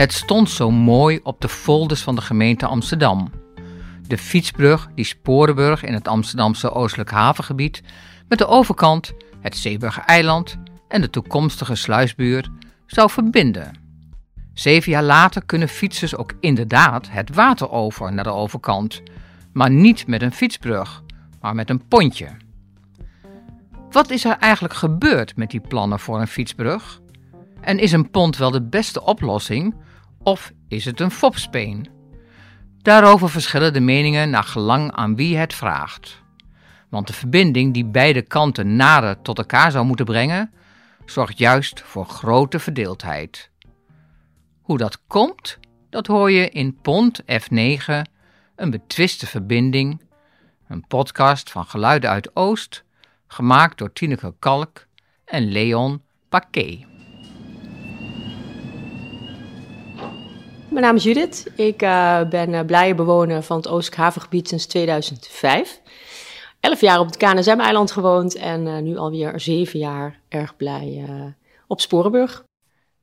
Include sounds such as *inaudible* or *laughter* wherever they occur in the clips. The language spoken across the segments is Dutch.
Het stond zo mooi op de folders van de gemeente Amsterdam. De fietsbrug die Sporenburg in het Amsterdamse oostelijk havengebied met de overkant, het Zeeburger eiland en de toekomstige sluisbuurt zou verbinden. Zeven jaar later kunnen fietsers ook inderdaad het water over naar de overkant, maar niet met een fietsbrug, maar met een pontje. Wat is er eigenlijk gebeurd met die plannen voor een fietsbrug? En is een pont wel de beste oplossing of is het een fopspeen? Daarover verschillen de meningen naar gelang aan wie het vraagt. Want de verbinding die beide kanten nader tot elkaar zou moeten brengen, zorgt juist voor grote verdeeldheid. Hoe dat komt, dat hoor je in Pont F9, een betwiste verbinding, een podcast van Geluiden uit Oost, gemaakt door Tineke Kalk en Leon Paquet. Mijn naam is Judith. Ik uh, ben uh, bewoner van het Oostelijk Havengebied sinds 2005. Elf jaar op het KNSM-eiland gewoond en uh, nu alweer zeven jaar erg blij op Sporenburg.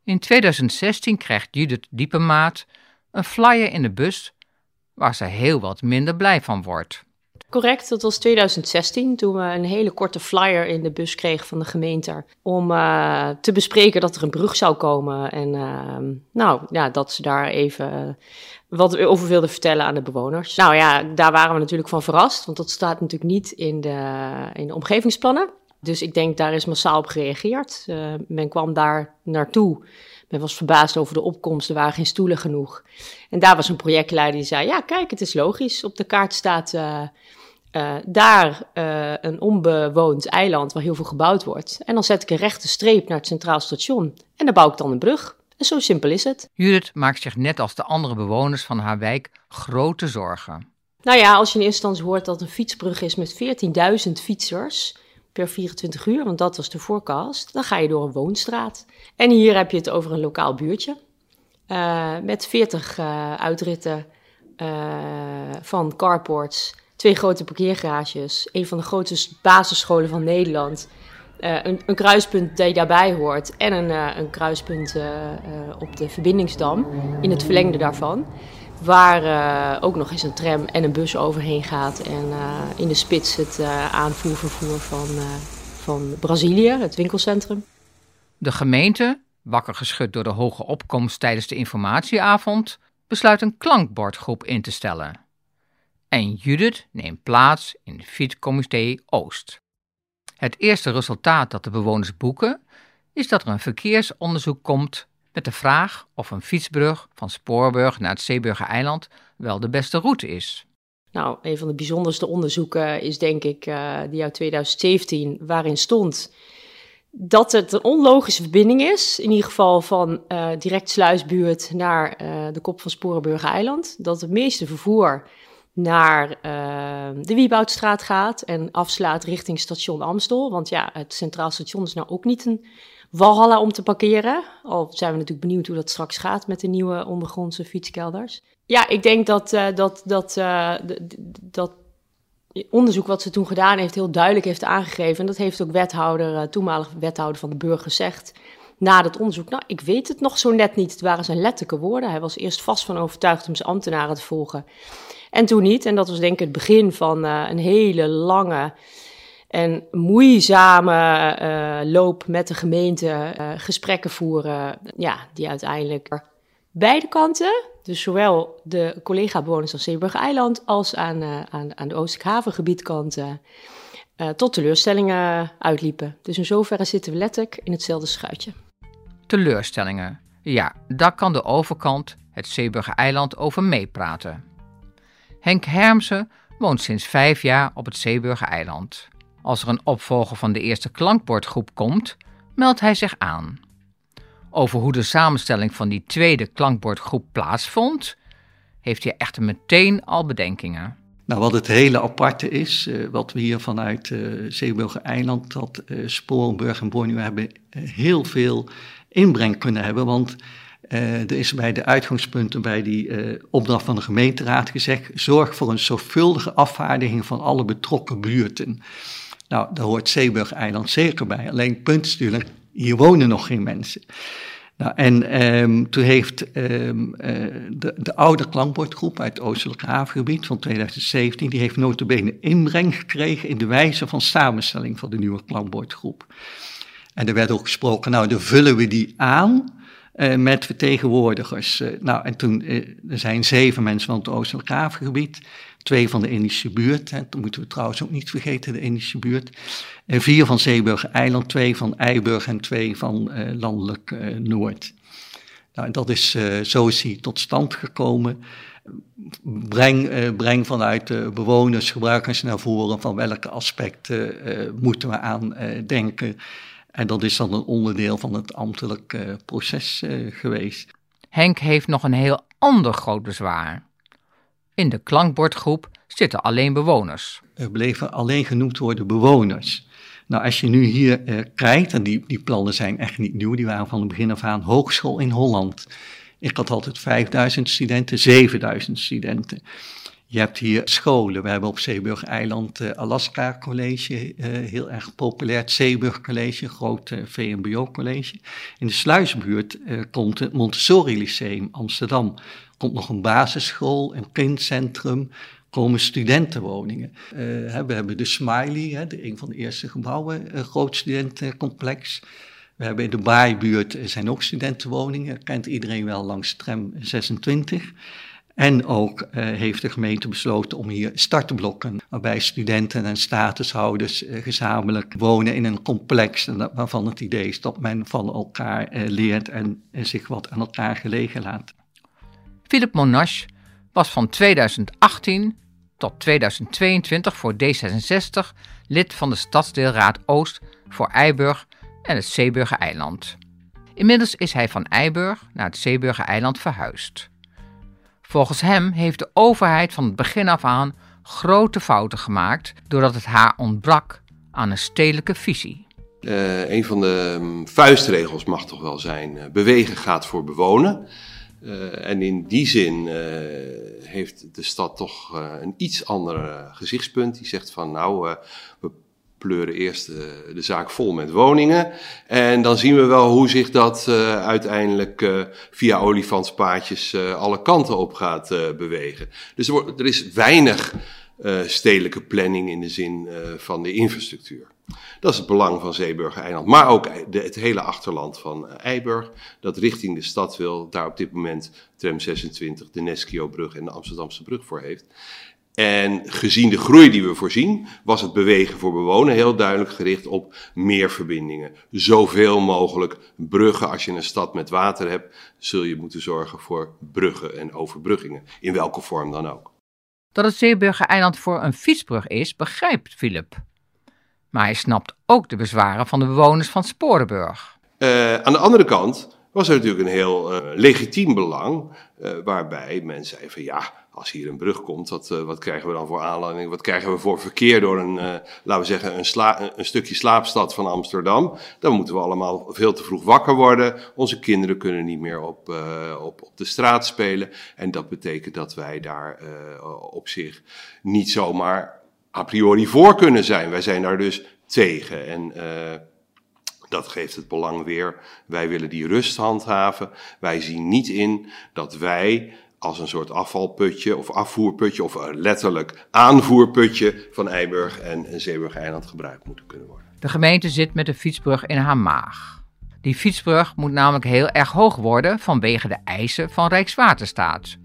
In 2016 krijgt Judith Diepemaat een flyer in de bus waar ze heel wat minder blij van wordt. Correct, dat was 2016 toen we een hele korte flyer in de bus kregen van de gemeente om uh, te bespreken dat er een brug zou komen en uh, nou ja, dat ze daar even wat over wilden vertellen aan de bewoners. Nou ja, daar waren we natuurlijk van verrast, want dat staat natuurlijk niet in de, in de omgevingsplannen. Dus ik denk daar is massaal op gereageerd. Uh, men kwam daar naartoe. Men was verbaasd over de opkomst, er waren geen stoelen genoeg. En daar was een projectleider die zei: Ja, kijk, het is logisch. Op de kaart staat uh, daar uh, een onbewoond eiland waar heel veel gebouwd wordt. En dan zet ik een rechte streep naar het Centraal Station. En dan bouw ik dan een brug. En zo simpel is het. Judith maakt zich net als de andere bewoners van haar wijk grote zorgen. Nou ja, als je in eerste instantie hoort dat een fietsbrug is met 14.000 fietsers per 24 uur, want dat was de forecast, dan ga je door een woonstraat. En hier heb je het over een lokaal buurtje uh, met 40 uh, uitritten van carports, twee grote parkeergarages, een van de grootste basisscholen van Nederland. Een, een, kruispunt dat je daarbij hoort en een, een kruispunt op de verbindingsdam in het verlengde daarvan. Waar ook nog eens een tram en een bus overheen gaat. En in de spits het aanvoervervoer van, van Brazilië, het winkelcentrum. De gemeente, wakker geschud door de hoge opkomst tijdens de informatieavond, besluit een klankbordgroep in te stellen. En Judith neemt plaats in Fietscomité Oost. Het eerste resultaat dat de bewoners boeken is dat er een verkeersonderzoek komt met de vraag of een fietsbrug van Spoorburg naar het Zeeburger eiland wel de beste route is. Nou, een van de bijzonderste onderzoeken is denk ik uh, die uit 2017, waarin stond dat het een onlogische verbinding is, in ieder geval van uh, direct sluisbuurt naar uh, de kop van Sporenburger eiland. Dat het meeste vervoer naar de Wieboudstraat gaat en afslaat richting station Amstel. Want ja, het Centraal Station is nou ook niet een walhalla om te parkeren. Al zijn we natuurlijk benieuwd hoe dat straks gaat met de nieuwe ondergrondse fietskelders. Ja, ik denk dat uh, dat, dat, uh, dat onderzoek wat ze toen gedaan heeft heel duidelijk heeft aangegeven. En dat heeft ook wethouder, uh, toenmalig wethouder van de Burg gezegd. Na dat onderzoek, nou, ik weet het nog zo net niet. Het waren zijn letterlijke woorden. Hij was eerst vast van overtuigd om zijn ambtenaren te volgen. En toen niet. En dat was denk ik het begin van een hele lange en moeizame uh, loop met de gemeente, uh, gesprekken voeren, ja, die uiteindelijk beide kanten, dus zowel de collega-bewoners van Zeeburger Eiland als aan, aan, aan de Oostelijk Havengebietkant, tot teleurstellingen uitliepen. Dus in zoverre zitten we letterlijk in hetzelfde schuitje. Teleurstellingen. Ja, daar kan de overkant, het Zeeburger Eiland, over meepraten. Henk Hermsen woont sinds vijf jaar op het Zeeburger Eiland. Als er een opvolger van de eerste klankbordgroep komt, meldt hij zich aan. Over hoe de samenstelling van die tweede klankbordgroep plaatsvond, heeft hij echter meteen al bedenkingen. Nou, wat het hele aparte is, uh, wat we hier vanuit uh, Zeeburger Eiland, dat uh, Sporenburg en Borneo hebben heel veel inbreng kunnen hebben. Want er is bij de uitgangspunten bij die opdracht van de gemeenteraad gezegd: zorg voor een zorgvuldige afvaardiging van alle betrokken buurten. Nou, daar hoort Zeeburg-eiland zeker bij. Alleen het punt is natuurlijk, hier wonen nog geen mensen. Nou, en um, toen heeft um, uh, de, de, oude klankbordgroep uit het Oostelijk Havengebied van 2017, die heeft notabene inbreng gekregen in de wijze van samenstelling van de nieuwe klankbordgroep. En er werd ook gesproken, nou, dan vullen we die aan uh, met vertegenwoordigers. Uh, nou, en toen, er zijn zeven mensen van het Oostelijk Havengebied, twee van de Indische buurt, hè, dat moeten we trouwens ook niet vergeten, de Indische buurt. En vier van Zeeburger Eiland, twee van Eiburg en twee van landelijk Noord. Nou, dat is, zo is hij tot stand gekomen. Breng, breng vanuit bewoners, gebruikers naar voren van welke aspecten moeten we aan denken. En dat is dan een onderdeel van het ambtelijk proces geweest. Henk heeft nog een heel ander groot bezwaar. In de klankbordgroep zitten alleen bewoners. Er bleven alleen genoemd worden bewoners. Nou, als je nu hier uh, kijkt, en die, die plannen zijn echt niet nieuw, die waren van het begin af aan hogeschool in Holland. Ik had altijd 5000 studenten, 7000 studenten. Je hebt hier scholen. We hebben op Zeeburg Eiland uh, Alaska College, uh, heel erg populair. Het Zeeburg College, groot uh, VMBO college. In de Sluisbuurt komt het Montessori Lyceum Amsterdam komt nog een basisschool, een kindcentrum, komen studentenwoningen. We hebben de Smiley, hè, de, een van de eerste gebouwen, een groot studentencomplex. We hebben in de Baaibuurt er zijn ook studentenwoningen, kent iedereen wel langs tram 26. En ook uh, heeft de gemeente besloten om hier startblokken, waarbij studenten en statushouders uh, gezamenlijk wonen in een complex, waarvan het idee is dat men van elkaar uh, leert en zich wat aan elkaar gelegen laat. Philip Monash was van 2018 tot 2022 voor D66 lid van de Stadsdeelraad Oost voor Eiburg en het Zeeburger Eiland. Inmiddels is hij van Eiburg naar het Zeeburger Eiland verhuisd. Volgens hem heeft de overheid van het begin af aan grote fouten gemaakt doordat het haar ontbrak aan een stedelijke visie. Uh, een van de um, vuistregels mag toch wel zijn: uh, bewegen gaat voor bewonen. Uh, en in die zin heeft de stad toch een iets ander gezichtspunt. Die zegt van nou, we pleuren eerst de, de, zaak vol met woningen. En dan zien we wel hoe zich dat uiteindelijk via olifantspaadjes alle kanten op gaat bewegen. Dus er, wordt, er is weinig stedelijke planning in de zin van de infrastructuur. Dat is het belang van Zeeburger Eiland. Maar ook het hele achterland van eh, Eiburg, dat richting de stad wil, daar op dit moment tram 26, de Neskio-brug en de Amsterdamse brug voor heeft. En gezien de groei die we voorzien, was het bewegen voor bewonen heel duidelijk gericht op meer verbindingen. Zoveel mogelijk bruggen. Als je een stad met water hebt, zul je moeten zorgen voor bruggen en overbruggingen. In welke vorm dan ook. Dat het Zeeburger Eiland voor een fietsbrug is, begrijpt Philip. Maar hij snapt ook de bezwaren van de bewoners van Sporenburg. Uh, aan de andere kant was er natuurlijk een heel uh, legitiem belang, uh, waarbij men zei van ja, als hier een brug komt, wat, wat krijgen we dan voor aanleiding? Wat krijgen we voor verkeer door een, laten we zeggen, een, sla, een, stukje slaapstad van Amsterdam? Dan moeten we allemaal veel te vroeg wakker worden. Onze kinderen kunnen niet meer op, op, op de straat spelen. En dat betekent dat wij daar op zich niet zomaar a priori voor kunnen zijn. Wij zijn daar dus tegen. En dat geeft het belang weer. Wij willen die rust handhaven. Wij zien niet in dat wij als een soort afvalputje of afvoerputje of letterlijk aanvoerputje van Eiburg en Zeeburg-eiland gebruikt moeten kunnen worden. De gemeente zit met de fietsbrug in haar maag. Die fietsbrug moet namelijk heel erg hoog worden vanwege de eisen van Rijkswaterstaat.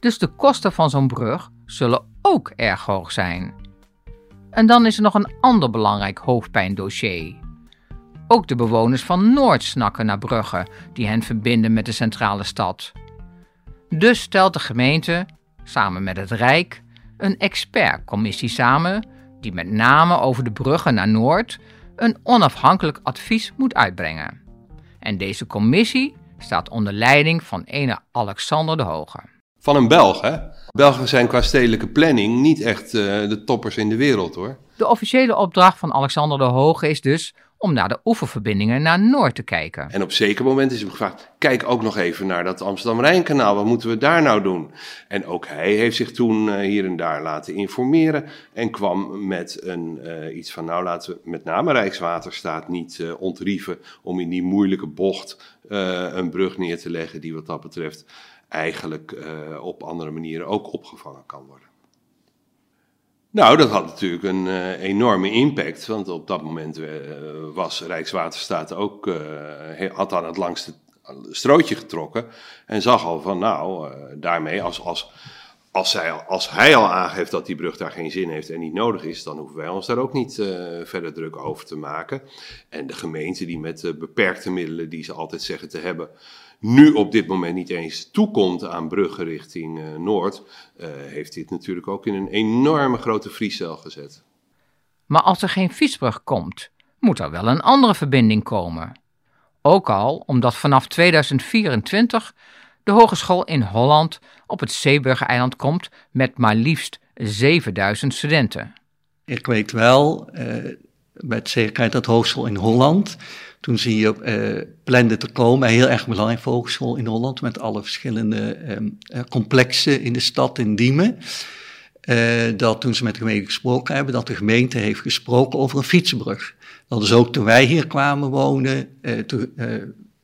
Dus de kosten van zo'n brug zullen ook erg hoog zijn. En dan is er nog een ander belangrijk hoofdpijndossier. Ook de bewoners van Noord snakken naar bruggen die hen verbinden met de centrale stad. Dus stelt de gemeente, samen met het Rijk, een expertcommissie samen die met name over de bruggen naar Noord een onafhankelijk advies moet uitbrengen. En deze commissie staat onder leiding van ene Alexander de Hoge. Van een Belg, hè? Belgen zijn qua stedelijke planning niet echt uh, de toppers in de wereld hoor. De officiële opdracht van Alexander de Hoge is dus om naar de oeververbindingen naar Noord te kijken. En op zeker moment is hem gevraagd: kijk ook nog even naar dat Amsterdam-Rijnkanaal. Wat moeten we daar nou doen? En ook hij heeft zich toen uh, hier en daar laten informeren. En kwam met een, uh, iets van: nou, laten we met name Rijkswaterstaat niet uh, ontrieven. om in die moeilijke bocht een brug neer te leggen. die wat dat betreft eigenlijk op andere manieren ook opgevangen kan worden. Nou, dat had natuurlijk een uh, enorme impact, want op dat moment uh, was Rijkswaterstaat ook, uh, had aan het langste strootje getrokken en zag al van nou, daarmee als, als, als, zij, als hij al aangeeft dat die brug daar geen zin heeft en niet nodig is, dan hoeven wij ons daar ook niet verder druk over te maken. En de gemeente die met beperkte middelen die ze altijd zeggen te hebben, nu op dit moment niet eens toekomt aan bruggen richting uh, Noord, heeft dit natuurlijk ook in een enorme grote vriescel gezet. Maar als er geen fietsbrug komt, moet er wel een andere verbinding komen. Ook al omdat vanaf 2024 de Hogeschool in Holland op het Zeeburger-eiland komt met maar liefst 7000 studenten. Ik weet wel uh, met zekerheid dat Hogeschool in Holland toen zie je uh, plande te komen, heel erg belangrijk voor hogeschool in Holland, met alle verschillende um, complexen in de stad in Diemen. Dat toen ze met de gemeente gesproken hebben, dat de gemeente heeft gesproken over een fietsbrug. Dat is ook toen wij hier kwamen wonen, toen,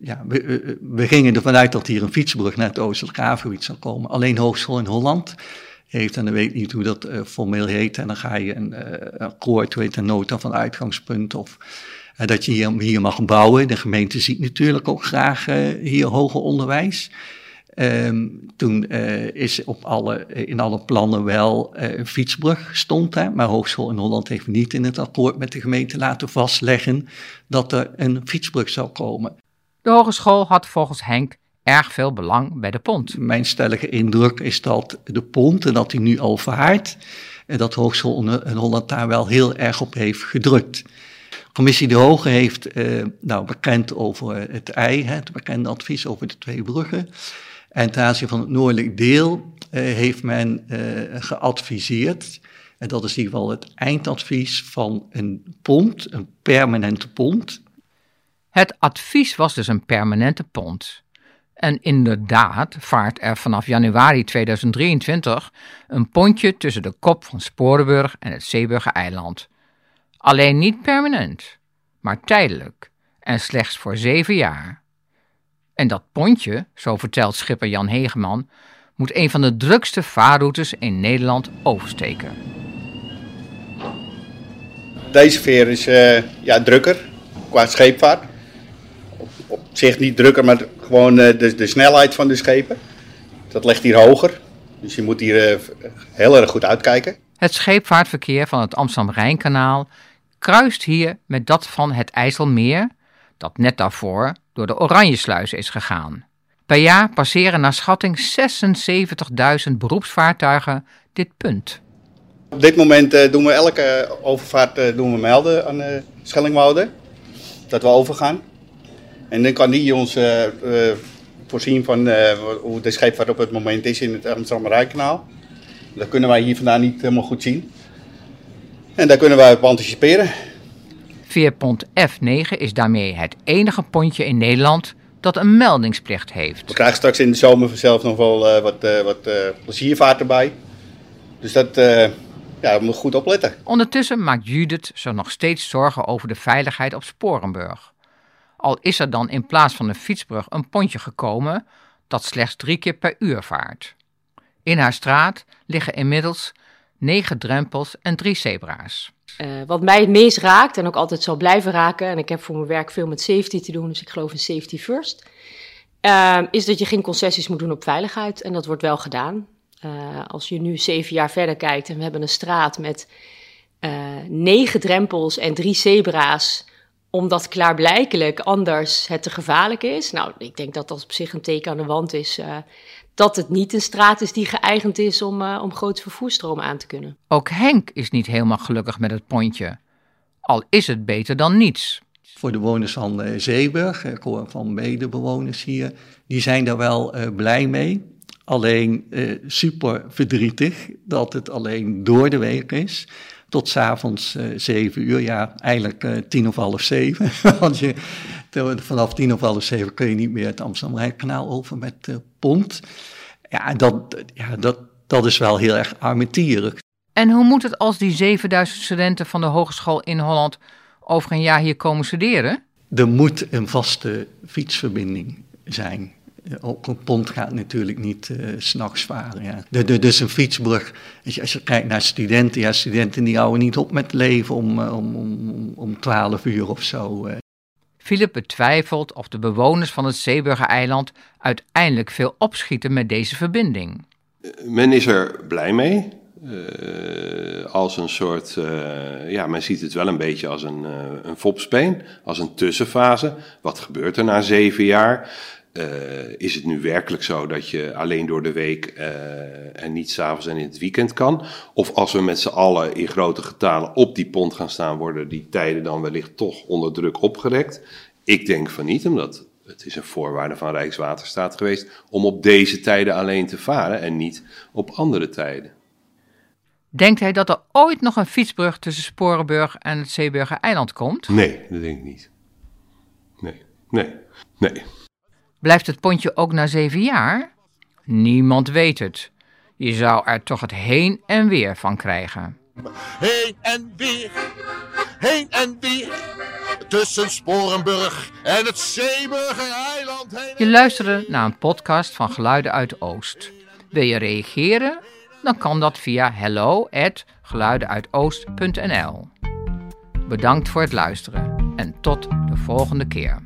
ja, we, gingen ervan uit dat hier een fietsbrug naar het Oostelijk Havengebied zou komen. Alleen Hogeschool in Holland heeft, en dan weet niet hoe dat formeel heet, en dan ga je een akkoord, weet een nota van uitgangspunt of dat je hier, hier, mag bouwen. De gemeente ziet natuurlijk ook graag uh, hier hoger onderwijs. Um, toen uh, is op alle, in alle plannen wel uh, een fietsbrug stond daar, maar Hogeschool in Holland heeft niet in het akkoord met de gemeente laten vastleggen dat er een fietsbrug zou komen. De hogeschool had volgens Henk erg veel belang bij de pont. Mijn stellige indruk is dat de pont en dat die nu al vaart, en dat Hogeschool in Holland daar wel heel erg op heeft gedrukt. Commissie De Hoge heeft uh, nou, bekend over het ei, het bekende advies over de twee bruggen. En ten aanzien van het noordelijk deel uh, heeft men uh, geadviseerd, en dat is in ieder geval het eindadvies van een pont, een permanente pont. Het advies was dus een permanente pont. En inderdaad vaart er vanaf januari 2023 een pontje tussen de kop van Sporenburg en het Zeeburger eiland. Alleen niet permanent, maar tijdelijk en slechts voor zeven jaar. En dat pontje, zo vertelt schipper Jan Hegeman, moet een van de drukste vaarroutes in Nederland oversteken. Deze veer is uh, ja, drukker qua scheepvaart. Zich niet drukker, maar gewoon uh, de, de, snelheid van de schepen. Dat ligt hier hoger. Dus je moet hier uh, heel erg goed uitkijken. Het scheepvaartverkeer van het Amsterdam-Rijnkanaal kruist hier met dat van het IJsselmeer, dat net daarvoor door de Oranjesluizen is gegaan. Per jaar passeren naar schatting 76.000 beroepsvaartuigen dit punt. Op dit moment uh, doen we elke overvaart uh, doen we melden aan uh, Schellingwoude dat we overgaan. En dan kan die ons voorzien van hoe de scheepvaart op het moment is in het Amsterdam-Rijnkanaal. Dat kunnen wij hier vandaan niet helemaal goed zien. En daar kunnen wij op anticiperen. Veerpont F9 is daarmee het enige pontje in Nederland dat een meldingsplicht heeft. We krijgen straks in de zomer vanzelf nog wel uh, wat, uh, wat uh, pleziervaart erbij. Dus dat ja, we moeten goed opletten. Ondertussen maakt Judith zich nog steeds zorgen over de veiligheid op Sporenburg. Al is er dan in plaats van een fietsbrug een pontje gekomen dat slechts drie keer per uur vaart. In haar straat liggen inmiddels negen drempels en drie zebra's. Uh, wat mij het meest raakt en ook altijd zal blijven raken, en ik heb voor mijn werk veel met safety te doen, dus ik geloof in safety first, uh, is dat je geen concessies moet doen op veiligheid. En dat wordt wel gedaan. Uh, als je nu zeven jaar verder kijkt en we hebben een straat met negen drempels en drie zebra's, omdat klaarblijkelijk anders het te gevaarlijk is. Nou, ik denk dat dat op zich een teken aan de wand is dat het niet een straat is die geëigend is om, uh, om grote vervoerstromen aan te kunnen. Ook Henk is niet helemaal gelukkig met het pontje. Al is het beter dan niets. Voor de bewoners van uh, Zeeburg, ik hoor van medebewoners hier, die zijn daar wel uh, blij mee. Alleen super verdrietig dat het alleen door de week is. Tot s'avonds uh, zeven uur. Ja, eigenlijk uh, tien of half zeven. *laughs* Want je, vanaf tien of half zeven kun je niet meer het Amsterdam-Rijnkanaal over met uh, pont. Ja, dat, ja dat, dat is wel heel erg armetierig. En hoe moet het als die 7000 studenten van de Hogeschool in Holland over een jaar hier komen studeren? Er moet een vaste fietsverbinding zijn. Ook een pont gaat natuurlijk niet uh, s'nachts varen. Ja. De, de, dus een fietsbrug, als je, als je, kijkt naar studenten, ja, studenten die houden niet op met leven om, om, om, om 12 uur of zo. Philip betwijfelt of de bewoners van het Zeeburger-eiland uiteindelijk veel opschieten met deze verbinding. Men is er blij mee. Uh, als een soort, uh, ja, men ziet het wel een beetje als een, uh, een fopspeen, als een tussenfase. Wat gebeurt er na zeven jaar? Is het nu werkelijk zo dat je alleen door de week en niet s'avonds en in het weekend kan? Of als we met z'n allen in grote getalen op die pont gaan staan, worden die tijden dan wellicht toch onder druk opgerekt? Ik denk van niet, omdat het is een voorwaarde van Rijkswaterstaat geweest om op deze tijden alleen te varen en niet op andere tijden. Denkt hij dat er ooit nog een fietsbrug tussen Sporenburg en het Zeeburger eiland komt? Nee, dat denk ik niet. Nee, nee, nee. Blijft het pontje ook na zeven jaar? Niemand weet het. Je zou er toch het heen en weer van krijgen. Heen en weer, heen en weer, tussen Sporenburg en het Zeeburger eiland. Heen je luisterde naar een podcast van Geluiden uit Oost. Wil je reageren? dan kan dat via hello@geluidenuitoost.nl. Bedankt voor het luisteren en tot de volgende keer.